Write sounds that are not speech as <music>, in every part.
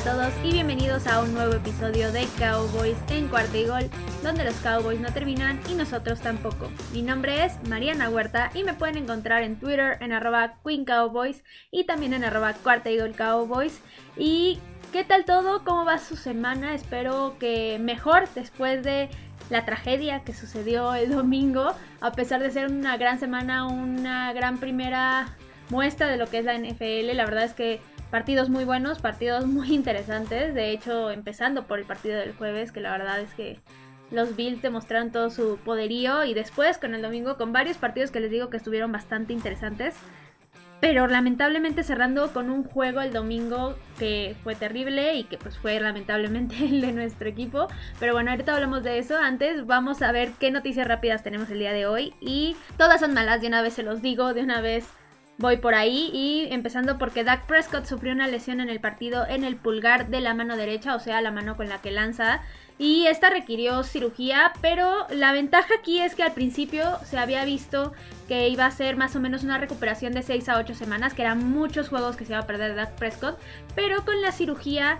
A todos y bienvenidos a un nuevo episodio de Cowboys en cuarto y gol, donde los Cowboys no terminan y nosotros tampoco. Mi nombre es Mariana Huerta y me pueden encontrar en Twitter en arroba Queen Cowboys y también en arroba cuarta y gol Cowboys. Y ¿qué tal todo? ¿Cómo va su semana? Espero que mejor después de la tragedia que sucedió el domingo, a pesar de ser una gran semana, una gran primera muestra de lo que es la NFL. La verdad es que partidos muy buenos, partidos muy <laughs> interesantes. De hecho, empezando por el partido del jueves, que la verdad es que los Bills demostraron todo su poderío. Y después con el domingo, con varios partidos que les digo que estuvieron bastante interesantes. Pero lamentablemente cerrando con un juego el domingo que fue terrible y que pues fue lamentablemente <laughs> el de nuestro equipo. Pero bueno, ahorita hablamos de eso. Antes vamos a ver qué noticias rápidas tenemos el día de hoy. Y todas son malas, de una vez se los digo, de una vez voy por ahí y empezando porque Dak Prescott sufrió una lesión en el partido en el pulgar de la mano derecha, o sea, la mano con la que lanza. Y esta requirió cirugía, pero la ventaja aquí es que al principio se había visto que iba a ser más o menos una recuperación de 6 a 8 semanas, que eran muchos juegos que se iba a perder Dak Prescott, pero con la cirugía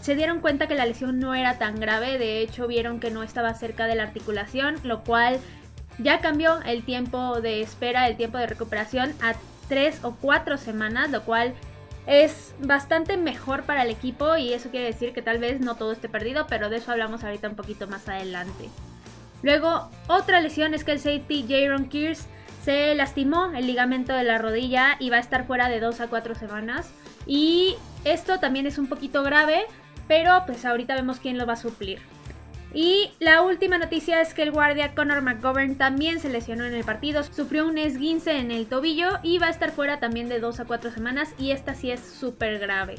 se dieron cuenta que la lesión no era tan grave, de hecho vieron que no estaba cerca de la articulación, lo cual ya cambió el tiempo de espera, el tiempo de recuperación a tres o cuatro semanas, lo cual es bastante mejor para el equipo y eso quiere decir que tal vez no todo esté perdido, pero de eso hablamos ahorita un poquito más adelante. Luego, otra lesión es que el safety Jaron Kears se lastimó el ligamento de la rodilla y va a estar fuera de dos a cuatro semanas. Y esto también es un poquito grave, pero pues ahorita vemos quién lo va a suplir. Y la última noticia es que el guardia Conor McGovern también se lesionó en el partido, sufrió un esguince en el tobillo y va a estar fuera también de 2 a 4 semanas y esta sí es súper grave.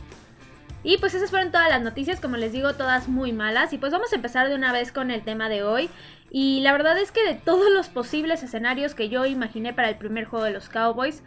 Y pues esas fueron todas las noticias, como les digo, todas muy malas. Y pues vamos a empezar de una vez con el tema de hoy. Y la verdad es que de todos los posibles escenarios que yo imaginé para el primer juego de los Cowboys,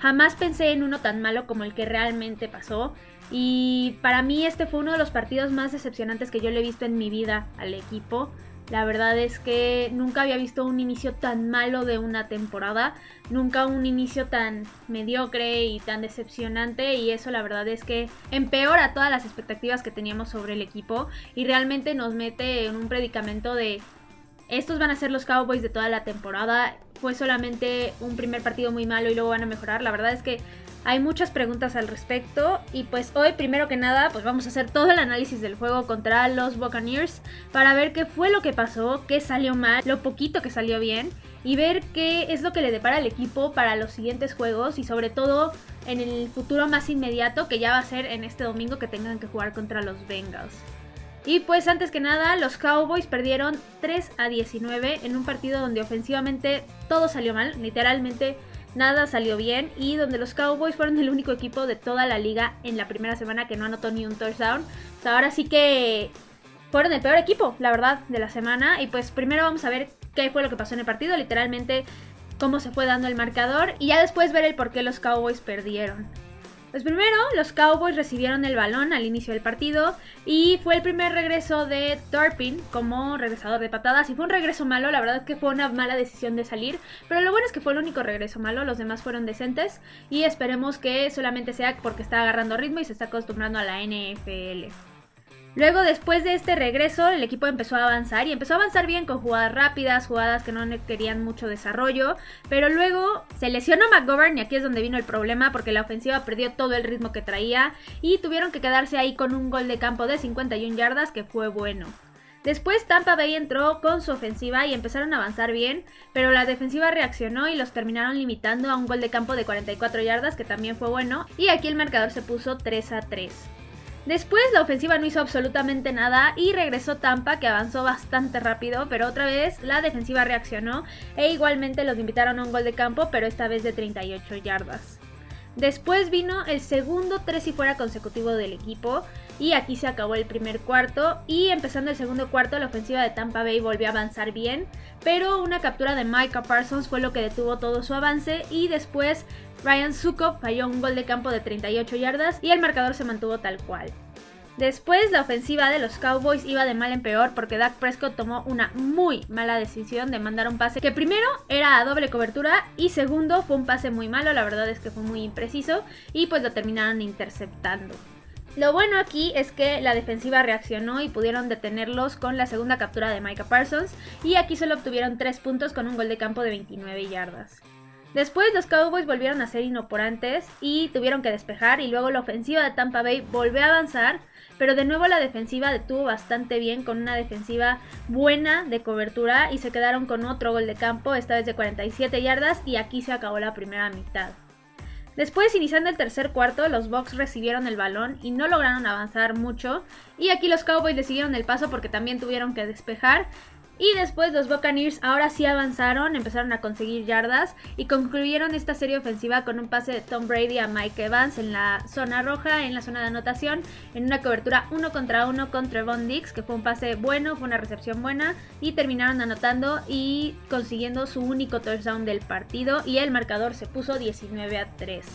jamás pensé en uno tan malo como el que realmente pasó. Y para mí este fue uno de los partidos más decepcionantes que yo le he visto en mi vida al equipo. La verdad es que nunca había visto un inicio tan malo de una temporada, nunca un inicio tan mediocre y tan decepcionante y eso la verdad es que empeora todas las expectativas que teníamos sobre el equipo y realmente nos mete en un predicamento de estos van a ser los Cowboys de toda la temporada, fue solamente un primer partido muy malo y luego van a mejorar. La verdad es que hay muchas preguntas al respecto y pues hoy primero que nada pues vamos a hacer todo el análisis del juego contra los Buccaneers para ver qué fue lo que pasó, qué salió mal, lo poquito que salió bien y ver qué es lo que le depara al equipo para los siguientes juegos y sobre todo en el futuro más inmediato que ya va a ser en este domingo que tengan que jugar contra los Bengals. Y pues antes que nada, los Cowboys perdieron 3 a 19 en un partido donde ofensivamente todo salió mal, literalmente nada salió bien y donde los Cowboys fueron el único equipo de toda la liga en la primera semana que no anotó ni un touchdown. O sea, ahora sí que fueron el peor equipo, la verdad, de la semana. Y pues primero vamos a ver qué fue lo que pasó en el partido, literalmente cómo se fue dando el marcador y ya después ver el por qué los Cowboys perdieron. Pues primero, los Cowboys recibieron el balón al inicio del partido y fue el primer regreso de Turpin como regresador de patadas y fue un regreso malo, la verdad es que fue una mala decisión de salir, pero lo bueno es que fue el único regreso malo, los demás fueron decentes y esperemos que solamente sea porque está agarrando ritmo y se está acostumbrando a la NFL. Luego, después de este regreso, el equipo empezó a avanzar y empezó a avanzar bien con jugadas rápidas, jugadas que no querían mucho desarrollo. Pero luego se lesionó McGovern y aquí es donde vino el problema porque la ofensiva perdió todo el ritmo que traía y tuvieron que quedarse ahí con un gol de campo de 51 yardas que fue bueno. Después Tampa Bay entró con su ofensiva y empezaron a avanzar bien, pero la defensiva reaccionó y los terminaron limitando a un gol de campo de 44 yardas que también fue bueno y aquí el marcador se puso 3 a 3. Después la ofensiva no hizo absolutamente nada y regresó Tampa que avanzó bastante rápido, pero otra vez la defensiva reaccionó e igualmente los invitaron a un gol de campo, pero esta vez de 38 yardas. Después vino el segundo 3 y fuera consecutivo del equipo y aquí se acabó el primer cuarto. Y empezando el segundo cuarto la ofensiva de Tampa Bay volvió a avanzar bien, pero una captura de Micah Parsons fue lo que detuvo todo su avance. Y después Ryan Sukov falló un gol de campo de 38 yardas. Y el marcador se mantuvo tal cual. Después la ofensiva de los Cowboys iba de mal en peor porque Dak Prescott tomó una muy mala decisión de mandar un pase que primero era a doble cobertura y segundo fue un pase muy malo, la verdad es que fue muy impreciso y pues lo terminaron interceptando. Lo bueno aquí es que la defensiva reaccionó y pudieron detenerlos con la segunda captura de Micah Parsons y aquí solo obtuvieron 3 puntos con un gol de campo de 29 yardas. Después los Cowboys volvieron a ser inoperantes y tuvieron que despejar y luego la ofensiva de Tampa Bay volvió a avanzar, pero de nuevo la defensiva detuvo bastante bien con una defensiva buena de cobertura y se quedaron con otro gol de campo, esta vez de 47 yardas y aquí se acabó la primera mitad. Después, iniciando el tercer cuarto, los Bucks recibieron el balón y no lograron avanzar mucho. Y aquí los Cowboys le siguieron el paso porque también tuvieron que despejar. Y después los Buccaneers ahora sí avanzaron, empezaron a conseguir yardas y concluyeron esta serie ofensiva con un pase de Tom Brady a Mike Evans en la zona roja, en la zona de anotación, en una cobertura uno contra uno contra Von Dix, que fue un pase bueno, fue una recepción buena y terminaron anotando y consiguiendo su único touchdown del partido y el marcador se puso 19 a 3.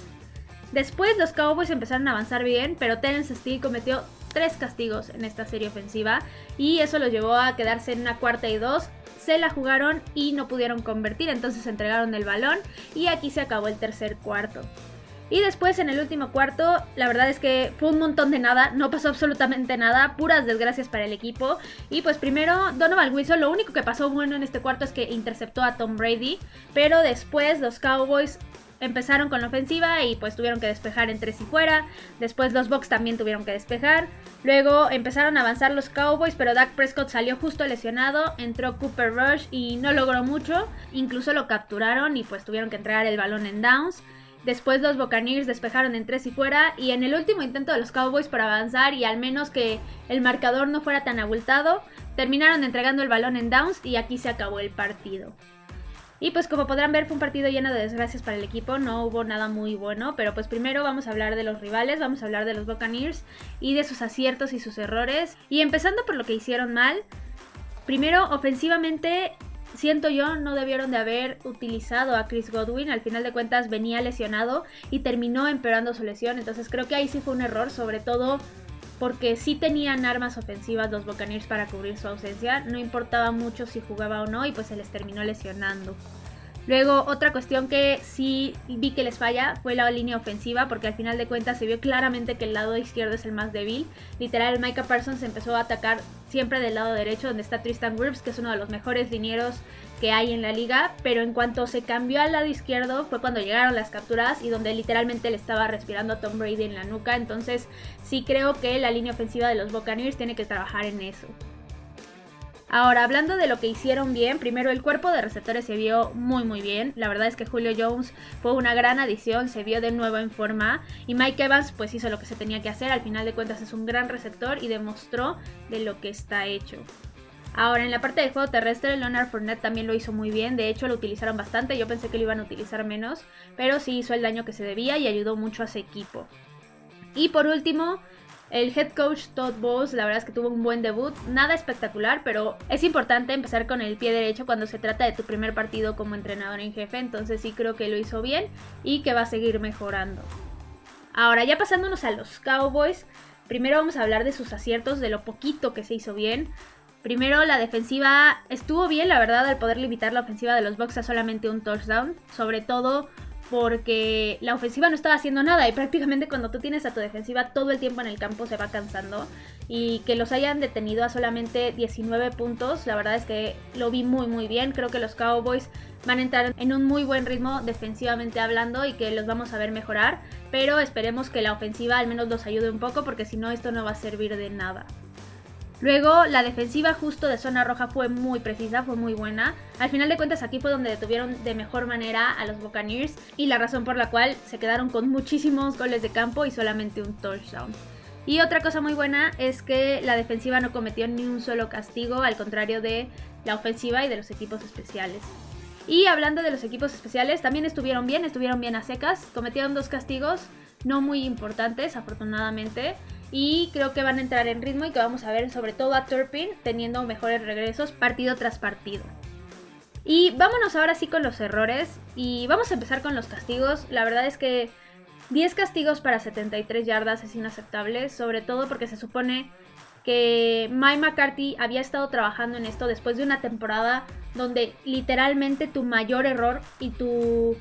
Después los Cowboys empezaron a avanzar bien, pero Terence Steele cometió tres castigos en esta serie ofensiva y eso los llevó a quedarse en una cuarta y dos. Se la jugaron y no pudieron convertir, entonces entregaron el balón y aquí se acabó el tercer cuarto. Y después en el último cuarto, la verdad es que fue un montón de nada, no pasó absolutamente nada, puras desgracias para el equipo. Y pues primero, Donovan Wilson, lo único que pasó bueno en este cuarto es que interceptó a Tom Brady, pero después los Cowboys empezaron con la ofensiva y pues tuvieron que despejar en tres y fuera. Después los Bucks también tuvieron que despejar. Luego empezaron a avanzar los Cowboys, pero Dak Prescott salió justo lesionado. Entró Cooper Rush y no logró mucho. Incluso lo capturaron y pues tuvieron que entregar el balón en downs. Después los Buccaneers despejaron en tres y fuera y en el último intento de los Cowboys para avanzar y al menos que el marcador no fuera tan abultado, terminaron entregando el balón en downs y aquí se acabó el partido. Y pues como podrán ver fue un partido lleno de desgracias para el equipo, no hubo nada muy bueno, pero pues primero vamos a hablar de los rivales, vamos a hablar de los Buccaneers y de sus aciertos y sus errores. Y empezando por lo que hicieron mal, primero ofensivamente siento yo no debieron de haber utilizado a Chris Godwin, al final de cuentas venía lesionado y terminó empeorando su lesión, entonces creo que ahí sí fue un error, sobre todo porque sí tenían armas ofensivas los Buccaneers para cubrir su ausencia, no importaba mucho si jugaba o no y pues se les terminó lesionando. Luego, otra cuestión que sí vi que les falla fue la línea ofensiva, porque al final de cuentas se vio claramente que el lado izquierdo es el más débil. Literal, Micah Parsons empezó a atacar siempre del lado derecho, donde está Tristan Wirfs, que es uno de los mejores linieros que hay en la liga, pero en cuanto se cambió al lado izquierdo fue cuando llegaron las capturas y donde literalmente le estaba respirando a Tom Brady en la nuca, entonces sí creo que la línea ofensiva de los Buccaneers tiene que trabajar en eso. Ahora, hablando de lo que hicieron bien, primero el cuerpo de receptores se vio muy muy bien. La verdad es que Julio Jones fue una gran adición, se vio de nuevo en forma. Y Mike Evans pues hizo lo que se tenía que hacer. Al final de cuentas es un gran receptor y demostró de lo que está hecho. Ahora, en la parte de juego terrestre, Leonard Fournette también lo hizo muy bien. De hecho, lo utilizaron bastante. Yo pensé que lo iban a utilizar menos. Pero sí hizo el daño que se debía y ayudó mucho a su equipo. Y por último, el head coach Todd Bowles, la verdad es que tuvo un buen debut, nada espectacular, pero es importante empezar con el pie derecho cuando se trata de tu primer partido como entrenador en jefe, entonces sí creo que lo hizo bien y que va a seguir mejorando. Ahora, ya pasándonos a los Cowboys, primero vamos a hablar de sus aciertos, de lo poquito que se hizo bien. Primero, la defensiva estuvo bien, la verdad, al poder limitar la ofensiva de los Bucks a solamente un touchdown, sobre todo porque la ofensiva no estaba haciendo nada y prácticamente cuando tú tienes a tu defensiva todo el tiempo en el campo se va cansando y que los hayan detenido a solamente 19 puntos, la verdad es que lo vi muy muy bien, creo que los Cowboys van a entrar en un muy buen ritmo defensivamente hablando y que los vamos a ver mejorar, pero esperemos que la ofensiva al menos los ayude un poco porque si no esto no va a servir de nada. Luego la defensiva justo de zona roja fue muy precisa, fue muy buena. Al final de cuentas aquí fue donde detuvieron de mejor manera a los Buccaneers y la razón por la cual se quedaron con muchísimos goles de campo y solamente un touchdown. Y otra cosa muy buena es que la defensiva no cometió ni un solo castigo, al contrario de la ofensiva y de los equipos especiales. Y hablando de los equipos especiales, también estuvieron bien, estuvieron bien a secas, cometieron dos castigos no muy importantes, afortunadamente. Y creo que van a entrar en ritmo y que vamos a ver sobre todo a Turpin teniendo mejores regresos partido tras partido. Y vámonos ahora sí con los errores y vamos a empezar con los castigos. La verdad es que 10 castigos para 73 yardas es inaceptable, sobre todo porque se supone que Mike McCarthy había estado trabajando en esto después de una temporada donde literalmente tu mayor error y tu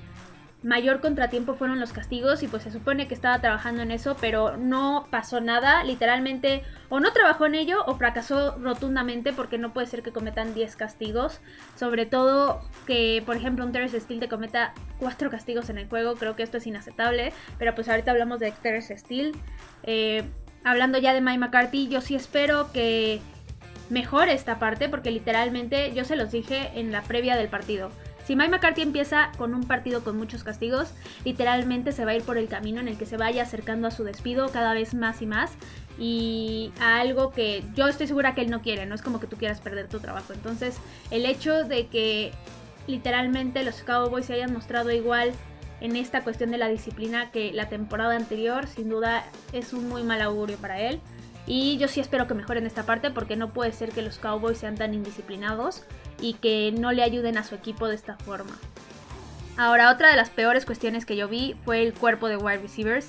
mayor contratiempo fueron los castigos y pues se supone que estaba trabajando en eso, pero no pasó nada, literalmente o no trabajó en ello o fracasó rotundamente porque no puede ser que cometan 10 castigos, sobre todo que por ejemplo un Terrace Steel te cometa 4 castigos en el juego, creo que esto es inaceptable, pero pues ahorita hablamos de Terrace Steel. Eh, hablando ya de Mike McCarthy, yo sí espero que mejore esta parte porque literalmente yo se los dije en la previa del partido. Si Mike McCarthy empieza con un partido con muchos castigos, literalmente se va a ir por el camino en el que se vaya acercando a su despido cada vez más y más y a algo que yo estoy segura que él no quiere, no es como que tú quieras perder tu trabajo. Entonces, el hecho de que literalmente los Cowboys se hayan mostrado igual en esta cuestión de la disciplina que la temporada anterior, sin duda es un muy mal augurio para él. Y yo sí espero que mejoren esta parte porque no puede ser que los Cowboys sean tan indisciplinados y que no le ayuden a su equipo de esta forma. Ahora, otra de las peores cuestiones que yo vi fue el cuerpo de wide receivers.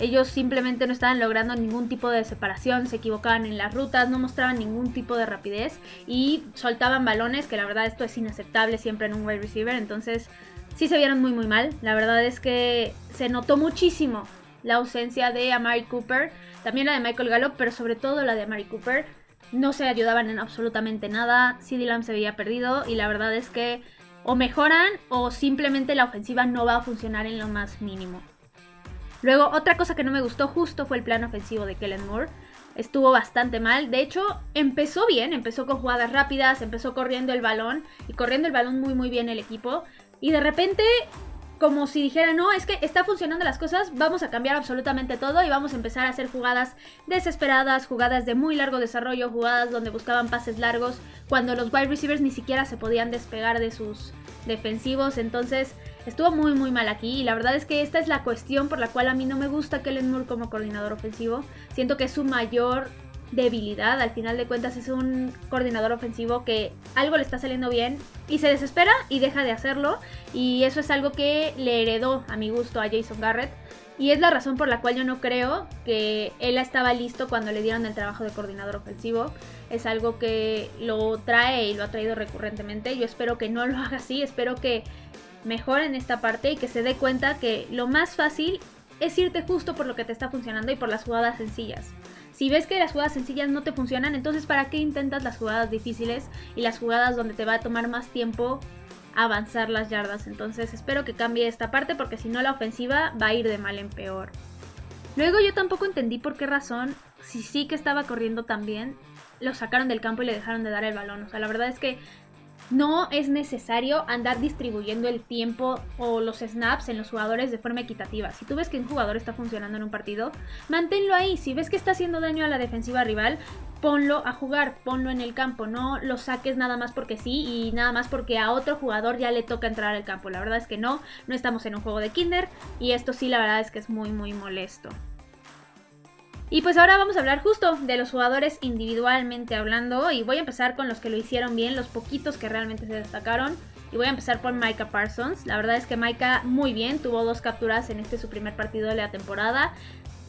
Ellos simplemente no estaban logrando ningún tipo de separación, se equivocaban en las rutas, no mostraban ningún tipo de rapidez y soltaban balones, que la verdad esto es inaceptable siempre en un wide receiver, entonces sí se vieron muy muy mal. La verdad es que se notó muchísimo la ausencia de Amari Cooper, también la de Michael Gallup, pero sobre todo la de Amari Cooper no se ayudaban en absolutamente nada. CD Lamb se veía perdido y la verdad es que o mejoran o simplemente la ofensiva no va a funcionar en lo más mínimo. Luego, otra cosa que no me gustó justo fue el plan ofensivo de Kellen Moore. Estuvo bastante mal. De hecho, empezó bien, empezó con jugadas rápidas, empezó corriendo el balón y corriendo el balón muy muy bien el equipo. Y de repente como si dijera, no, es que está funcionando las cosas, vamos a cambiar absolutamente todo y vamos a empezar a hacer jugadas desesperadas, jugadas de muy largo desarrollo, jugadas donde buscaban pases largos, cuando los wide receivers ni siquiera se podían despegar de sus defensivos, entonces estuvo muy muy mal aquí y la verdad es que esta es la cuestión por la cual a mí no me gusta Kellen Moore como coordinador ofensivo, siento que es su mayor debilidad. Al final de cuentas es un coordinador ofensivo que algo le está saliendo bien y se desespera y deja de hacerlo. Y eso es algo que le heredó a mi gusto a Jason Garrett. Y es la razón por la cual yo no creo que él estaba listo cuando le dieron el trabajo de coordinador ofensivo. Es algo que lo trae y lo ha traído recurrentemente. Yo espero que no lo haga así. Espero que mejore en esta parte y que se dé cuenta que lo más fácil es irte justo por lo que te está funcionando y por las jugadas sencillas. Si ves que las jugadas sencillas no te funcionan, entonces ¿para qué intentas las jugadas difíciles y las jugadas donde te va a tomar más tiempo avanzar las yardas? Entonces espero que cambie esta parte porque si no la ofensiva va a ir de mal en peor. Luego yo tampoco entendí por qué razón, si sí que estaba corriendo también, lo sacaron del campo y le dejaron de dar el balón. O sea, la verdad es que no es necesario andar distribuyendo el tiempo o los snaps en los jugadores de forma equitativa. Si tú ves que un jugador está funcionando en un partido, manténlo ahí. Si ves que está haciendo daño a la defensiva rival, ponlo a jugar, ponlo en el campo. No lo saques nada más porque sí y nada más porque a otro jugador ya le toca entrar al campo. La verdad es que no, no estamos en un juego de kinder y esto sí la verdad es que es muy muy molesto. Y pues ahora vamos a hablar justo de los jugadores individualmente hablando y voy a empezar con los que lo hicieron bien, los poquitos que realmente se destacaron. Y voy a empezar por Micah Parsons. La verdad es que Micah muy bien, tuvo dos capturas en este su primer partido de la temporada.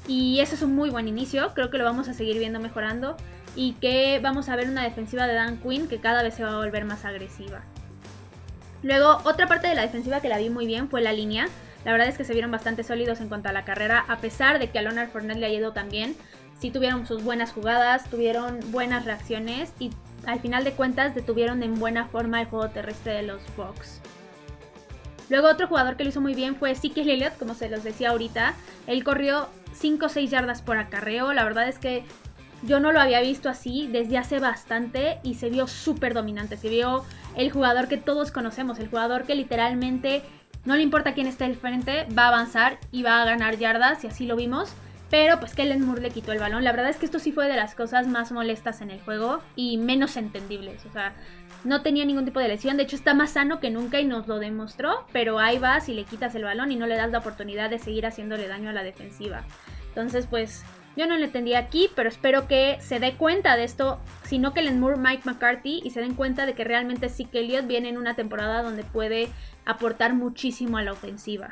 Y ese es un muy buen inicio, creo que lo vamos a seguir viendo mejorando. Y que vamos a ver una defensiva de Dan Quinn que cada vez se va a volver más agresiva. Luego, otra parte de la defensiva que la vi muy bien fue la línea. La verdad es que se vieron bastante sólidos en cuanto a la carrera, a pesar de que a Leonard Fournette le ha ido también. Sí tuvieron sus buenas jugadas, tuvieron buenas reacciones y al final de cuentas detuvieron en buena forma el juego terrestre de los Bucks. Luego otro jugador que lo hizo muy bien fue Ezekiel Elliott, como se los decía ahorita. Él corrió 5 o 6 yardas por acarreo. La verdad es que yo no lo había visto así desde hace bastante y se vio súper dominante. Se vio el jugador que todos conocemos, el jugador que literalmente no le importa quién esté al frente, va a avanzar y va a ganar yardas, y así lo vimos. Pero pues Kellen Moore le quitó el balón. La verdad es que esto sí fue de las cosas más molestas en el juego y menos entendibles. O sea, no tenía ningún tipo de lesión. De hecho, está más sano que nunca y nos lo demostró. Pero ahí vas y le quitas el balón y no le das la oportunidad de seguir haciéndole daño a la defensiva. Entonces, pues yo no lo entendí aquí, pero espero que se dé cuenta de esto. Si no Kellen Moore, Mike McCarthy y se den cuenta de que realmente sí que Elliott viene en una temporada donde puede aportar muchísimo a la ofensiva.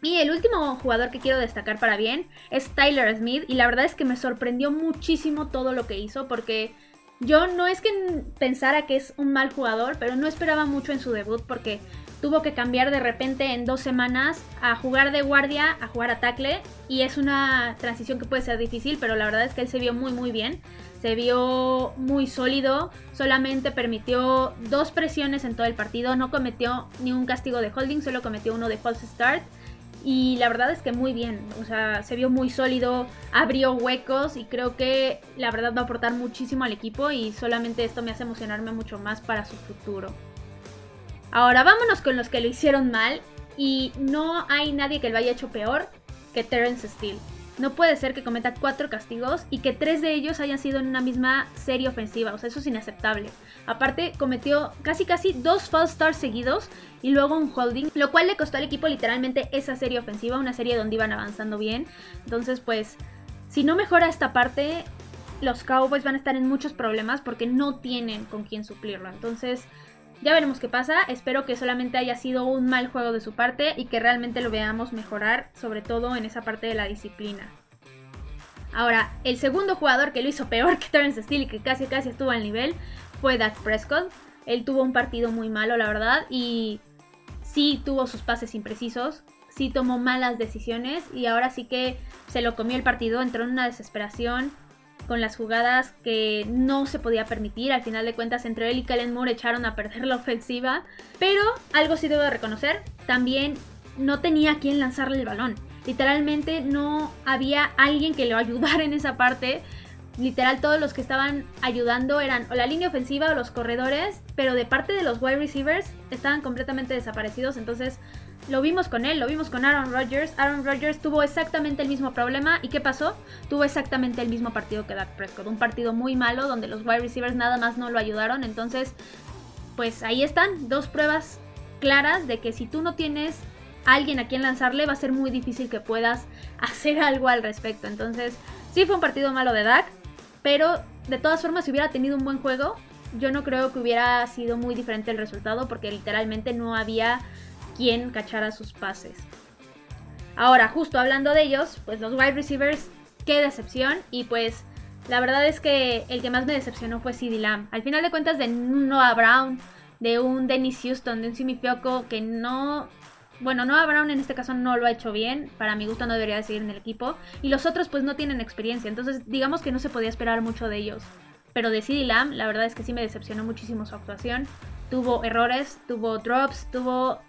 Y el último jugador que quiero destacar para bien es Tyler Smith y la verdad es que me sorprendió muchísimo todo lo que hizo porque yo no es que pensara que es un mal jugador, pero no esperaba mucho en su debut porque tuvo que cambiar de repente en dos semanas a jugar de guardia a jugar a tackle y es una transición que puede ser difícil, pero la verdad es que él se vio muy muy bien, se vio muy sólido, solamente permitió dos presiones en todo el partido, no cometió ni un castigo de holding, solo cometió uno de false start. Y la verdad es que muy bien, o sea, se vio muy sólido, abrió huecos y creo que la verdad va a aportar muchísimo al equipo y solamente esto me hace emocionarme mucho más para su futuro. Ahora vámonos con los que lo hicieron mal y no hay nadie que lo haya hecho peor que Terence Steele. No puede ser que cometa cuatro castigos y que tres de ellos hayan sido en una misma serie ofensiva. O sea, eso es inaceptable. Aparte, cometió casi casi dos false stars seguidos y luego un holding, lo cual le costó al equipo literalmente esa serie ofensiva, una serie donde iban avanzando bien. Entonces, pues, si no mejora esta parte, los Cowboys van a estar en muchos problemas porque no tienen con quién suplirlo. Entonces, ya veremos qué pasa. Espero que solamente haya sido un mal juego de su parte y que realmente lo veamos mejorar, sobre todo en esa parte de la disciplina. Ahora, el segundo jugador que lo hizo peor que Terence Steele y que casi casi estuvo al nivel fue Dak Prescott. Él tuvo un partido muy malo, la verdad, y sí tuvo sus pases imprecisos, sí tomó malas decisiones y ahora sí que se lo comió el partido, entró en una desesperación con las jugadas que no se podía permitir. Al final de cuentas, entre él y Kellen Moore echaron a perder la ofensiva. Pero algo sí debo de reconocer, también no tenía a quien lanzarle el balón. Literalmente no había alguien que lo ayudara en esa parte. Literal, todos los que estaban ayudando eran o la línea ofensiva o los corredores, pero de parte de los wide receivers estaban completamente desaparecidos. Entonces, lo vimos con él, lo vimos con Aaron Rodgers. Aaron Rodgers tuvo exactamente el mismo problema. ¿Y qué pasó? Tuvo exactamente el mismo partido que Dak Prescott. Un partido muy malo donde los wide receivers nada más no lo ayudaron. Entonces, pues ahí están dos pruebas claras de que si tú no tienes a alguien a quien lanzarle, va a ser muy difícil que puedas <laughs> hacer algo al respecto. Entonces, sí fue un partido malo de Dak. Pero de todas formas, si hubiera tenido un buen juego, yo no creo que hubiera sido muy diferente el resultado porque literalmente no había quien cachara sus pases. Ahora, justo hablando de ellos, pues los wide receivers, qué decepción. Y pues la verdad es que el que más me decepcionó fue CD Lamb. Al final de cuentas, de Noah Brown, de un Dennis Houston, de un Simi Fioco, que no. Bueno, Noah Brown en este caso no lo ha hecho bien. Para mi gusto no debería de seguir en el equipo. Y los otros pues no tienen experiencia. Entonces digamos que no se podía esperar mucho de ellos. Pero de CD Lamb, la verdad es que sí me decepcionó muchísimo su actuación. Tuvo errores, tuvo drops, tuvo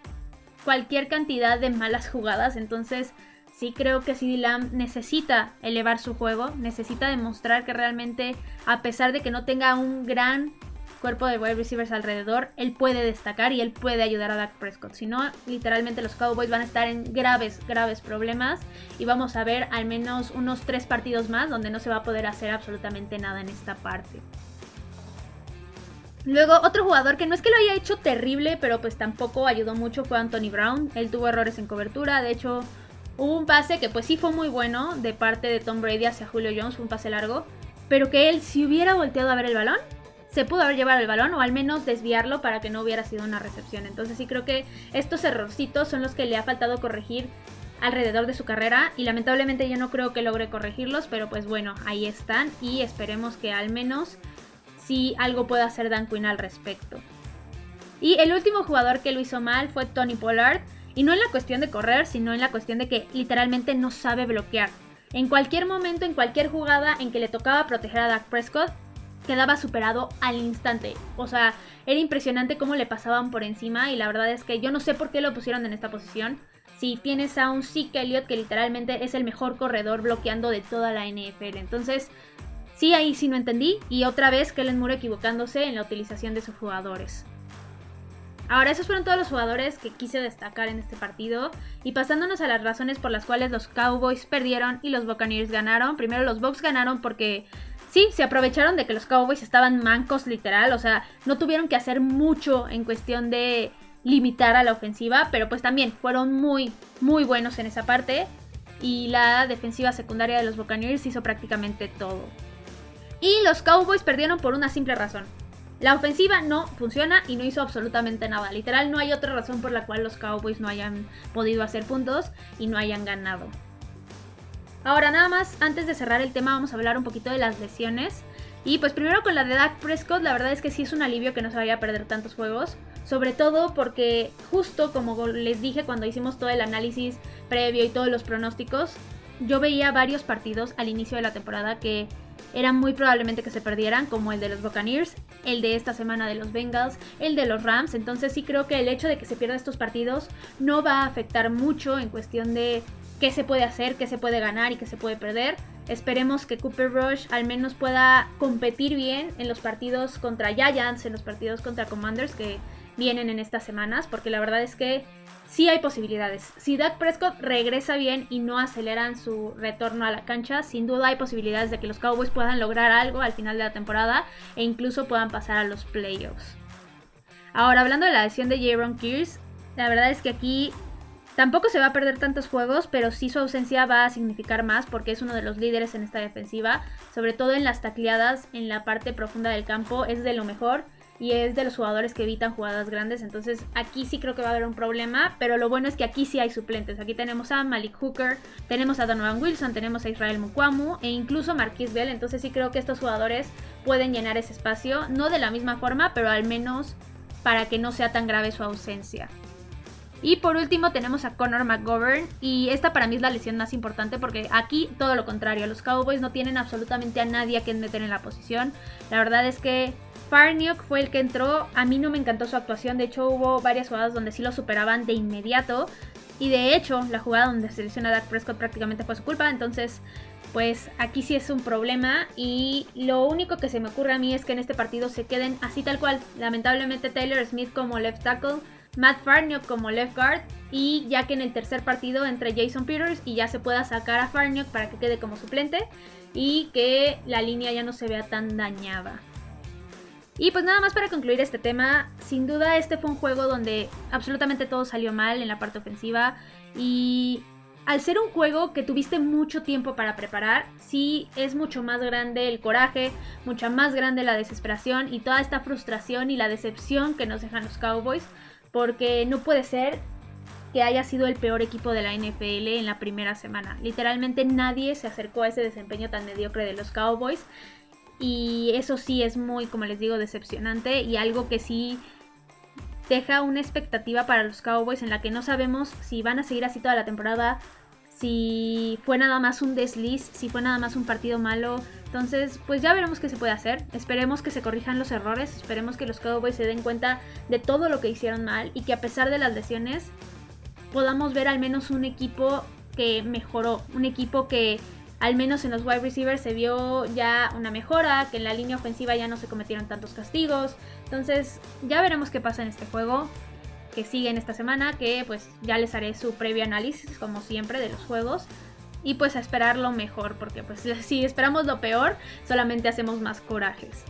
cualquier cantidad de malas jugadas. Entonces, sí creo que CD Lamb necesita elevar su juego, necesita demostrar que realmente, a pesar de que no tenga un gran cuerpo de wide receivers alrededor, él puede destacar y él puede ayudar a Dak Prescott. Si no, literalmente los Cowboys van a estar en graves, graves problemas y vamos a ver al menos unos tres partidos más donde no se va a poder hacer absolutamente nada en esta parte. Luego, otro jugador que no es que lo haya hecho terrible, pero pues tampoco ayudó mucho fue Anthony Brown. Él tuvo errores en cobertura, de hecho, hubo un pase que pues sí fue muy bueno de parte de Tom Brady hacia Julio Jones, fue un pase largo, pero que él si hubiera volteado a ver el balón, se pudo haber llevado el balón o al menos desviarlo para que no hubiera sido una recepción. Entonces sí creo que estos errorcitos son los que le ha faltado corregir alrededor de su carrera y lamentablemente yo no creo que logre corregirlos, pero pues bueno, ahí están y esperemos que al menos si algo puede hacer Dan Quinn al respecto. Y el último jugador que lo hizo mal fue Tony Pollard. Y no en la cuestión de correr, sino en la cuestión de que literalmente no sabe bloquear. En cualquier momento, en cualquier jugada en que le tocaba proteger a Dak Prescott, quedaba superado al instante. O sea, era impresionante cómo le pasaban por encima y la verdad es que yo no sé por qué lo pusieron en esta posición. Si tienes a un Zeke Elliott que literalmente es el mejor corredor bloqueando de toda la NFL. Entonces, Sí, ahí sí no entendí. Y otra vez Kellen Moore equivocándose en la utilización de sus jugadores. Ahora, esos fueron todos los jugadores que quise destacar en este partido. Y pasándonos a las razones por las cuales los Cowboys perdieron y los Buccaneers ganaron. Primero los Bucks ganaron porque sí, se aprovecharon de que los Cowboys estaban mancos literal. O sea, no tuvieron que hacer mucho en cuestión de limitar a la ofensiva. Pero pues también fueron muy, muy buenos en esa parte. Y la defensiva secundaria de los Buccaneers hizo prácticamente todo. Y los Cowboys perdieron por una simple razón. La ofensiva no funciona y no hizo absolutamente nada. Literal, no hay otra razón por la cual los Cowboys no hayan podido hacer puntos y no hayan ganado. Ahora nada más, antes de cerrar el tema, vamos a hablar un poquito de las lesiones. Y pues primero con la de Dak Prescott, la verdad es que sí es un alivio que no se vaya a perder tantos juegos. sobre todo porque justo como les dije cuando hicimos todo el análisis previo y todos los pronósticos, yo veía varios partidos al inicio de la temporada que eran muy probablemente que se perdieran, como el de los Buccaneers, el de esta semana de los Bengals, el de los Rams. Entonces sí creo que el hecho de que se pierdan estos partidos no va a afectar mucho en cuestión de qué se puede hacer, qué se puede ganar y qué se puede perder. Esperemos que Cooper Rush al menos pueda competir bien en los partidos contra Giants, en los partidos contra Commanders que vienen en estas semanas, porque la verdad es que sí hay posibilidades. Si Dak Prescott regresa bien y no aceleran su retorno a la cancha, sin duda hay posibilidades de que los Cowboys puedan lograr algo al final de la temporada e incluso puedan pasar a los playoffs. Ahora, hablando de la lesión de Jaron Kears, la verdad es que aquí tampoco se va a perder tantos juegos, pero sí su ausencia va a significar más porque es uno de los líderes en esta defensiva, sobre todo en las tacleadas en la parte profunda del campo, es de lo mejor y es de los jugadores que evitan jugadas grandes. Entonces aquí sí creo que va a haber un problema, pero lo bueno es que aquí sí hay suplentes. Aquí tenemos a Malik Hooker, tenemos a Donovan Wilson, tenemos a Israel Mukwamu e incluso Marquis Bell. Entonces sí creo que estos jugadores pueden llenar ese espacio, no de la misma forma, pero al menos para que no sea tan grave su ausencia. Y por último tenemos a Connor McGovern y esta para mí es la lesión más importante porque aquí todo lo contrario, los Cowboys no tienen absolutamente a nadie a quien meter en la posición. La verdad es que Farniok fue el que entró. A mí no me encantó su actuación. De hecho, hubo varias jugadas donde sí lo superaban de inmediato. Y de hecho, la jugada donde se lesiona a Dak Prescott prácticamente fue su culpa. Entonces, pues aquí sí es un problema. Y lo único que se me ocurre a mí es que en este partido se queden así tal cual. Lamentablemente, Taylor Smith como left tackle. Matt Farniok como left guard y ya que en el tercer partido entre Jason Peters y ya se pueda sacar a Farniok para que quede como suplente y que la línea ya no se vea tan dañada. Y pues nada más para concluir este tema, sin duda este fue un juego donde absolutamente todo salió mal en la parte ofensiva y al ser un juego que tuviste mucho tiempo para preparar, sí es mucho más grande el coraje, mucha más grande la desesperación y toda esta frustración y la decepción que nos dejan los Cowboys, porque no puede ser que haya sido el peor equipo de la NFL en la primera semana. Literalmente nadie se acercó a ese desempeño tan mediocre de los Cowboys. Y eso sí es muy, como les digo, decepcionante y algo que sí deja una expectativa para los Cowboys en la que no sabemos si van a seguir así toda la temporada, si fue nada más un desliz, si fue nada más un partido malo. Entonces, pues ya veremos qué se puede hacer. Esperemos que se corrijan los errores, esperemos que los Cowboys se den cuenta de todo lo que hicieron mal y que a pesar de las lesiones podamos ver al menos un equipo que mejoró, un equipo que al menos en los wide receivers se vio ya una mejora, que en la línea ofensiva ya no se cometieron tantos castigos. Entonces ya veremos qué pasa en este juego que sigue en esta semana, que pues ya les haré su previo análisis como siempre de los juegos. Y pues a esperar lo mejor, porque pues <laughs> si esperamos lo peor, solamente hacemos más corajes.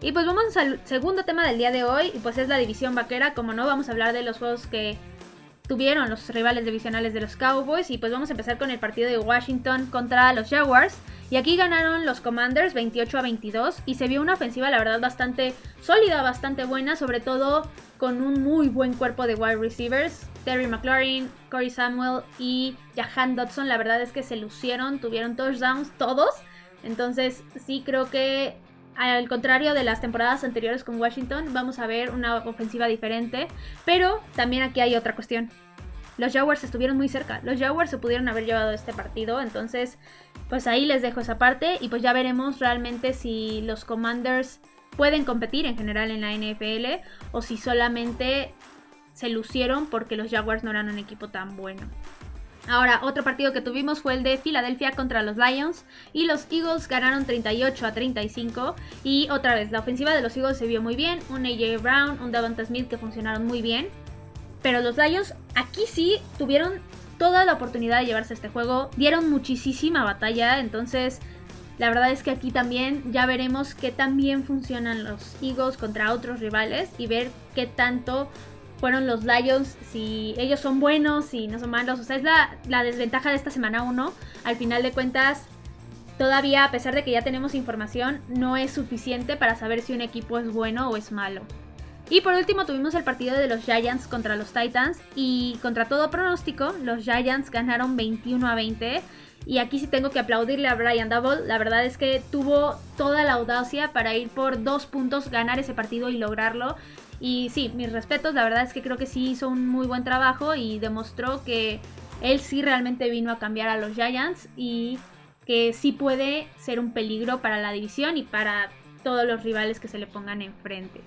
Y pues vamos al segundo tema del día de hoy, y pues es la división vaquera. Como no, vamos a hablar de los juegos que tuvieron los rivales divisionales de los Cowboys. Y pues vamos a empezar con el partido de Washington contra los Jaguars. Y aquí ganaron los Commanders 28 a 22 y se vio una ofensiva la verdad bastante sólida, bastante buena, sobre todo con un muy buen cuerpo de wide receivers. Terry McLaurin, Corey Samuel y Jahan Dodson, la verdad es que se lucieron, tuvieron touchdowns todos. Entonces sí creo que al contrario de las temporadas anteriores con Washington, vamos a ver una ofensiva diferente. Pero también aquí hay otra cuestión los Jaguars estuvieron muy cerca. Los Jaguars se pudieron haber llevado este partido. Entonces, pues ahí les dejo esa parte. Y pues ya veremos realmente si los Commanders pueden competir en general en la NFL. O si solamente se lucieron porque los Jaguars no eran un equipo tan bueno. Ahora, otro partido que tuvimos fue el de Filadelfia contra los Lions y los Eagles ganaron 38 a 35 y otra vez la ofensiva de los Eagles se vio muy bien, un AJ Brown, un Davante Smith que funcionaron muy bien. Pero los Lions aquí sí tuvieron toda la oportunidad de llevarse este juego. Dieron muchísima batalla. Entonces, la verdad es que aquí también ya veremos qué tan bien funcionan los Eagles contra otros rivales y ver qué tanto fueron los Lions, si ellos son buenos, si no son malos. O sea, es la, la desventaja de esta semana 1. Al final de cuentas, todavía, a pesar de que ya tenemos información, no es suficiente para saber si un equipo es bueno o es malo. Y por último tuvimos el partido de los Giants contra los Titans y contra todo pronóstico los Giants ganaron 21 a 20 y aquí sí tengo que aplaudirle a Brian Double, la verdad es que tuvo toda la audacia para ir por dos puntos, ganar ese partido y lograrlo Y sí, mis respetos, la verdad es que creo que sí hizo un muy buen trabajo y demostró que él sí realmente vino a cambiar a los Giants y que sí puede ser un peligro para la división y para todos los rivales que se le pongan enfrente.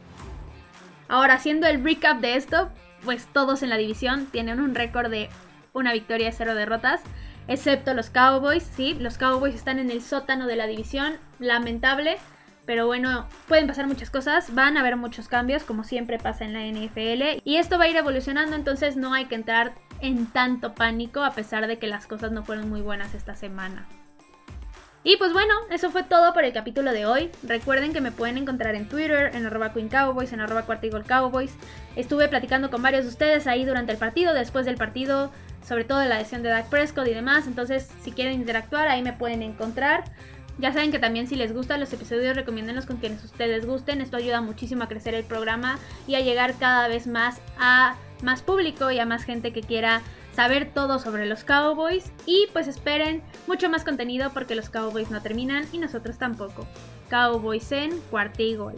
Ahora, haciendo el recap de esto, pues todos en la división tienen un récord de una victoria y cero derrotas, excepto los Cowboys, ¿sí? Los Cowboys están en el sótano de la división, lamentable, pero bueno, pueden pasar muchas cosas, van a haber muchos cambios, como siempre pasa en la NFL, y esto va a ir evolucionando, entonces no hay que entrar en tanto pánico a pesar de que las cosas no fueron muy buenas esta semana. Y pues bueno, eso fue todo por el capítulo de hoy. Recuerden que me pueden encontrar en Twitter, en arroba Queen Cowboys, en arroba Cowboys. Estuve platicando con varios de ustedes ahí durante el partido, después del partido, sobre todo de la lesión de Dak Prescott y demás. Entonces, si quieren interactuar, ahí me pueden encontrar. Ya saben que también si les gustan los episodios, recomiéndenlos con quienes ustedes gusten. Esto ayuda muchísimo a crecer el programa y a llegar cada vez más a más público y a más gente que quiera saber todo sobre los Cowboys y pues esperen mucho más contenido porque los Cowboys no terminan y nosotros tampoco. Cowboys en cuarta y gol.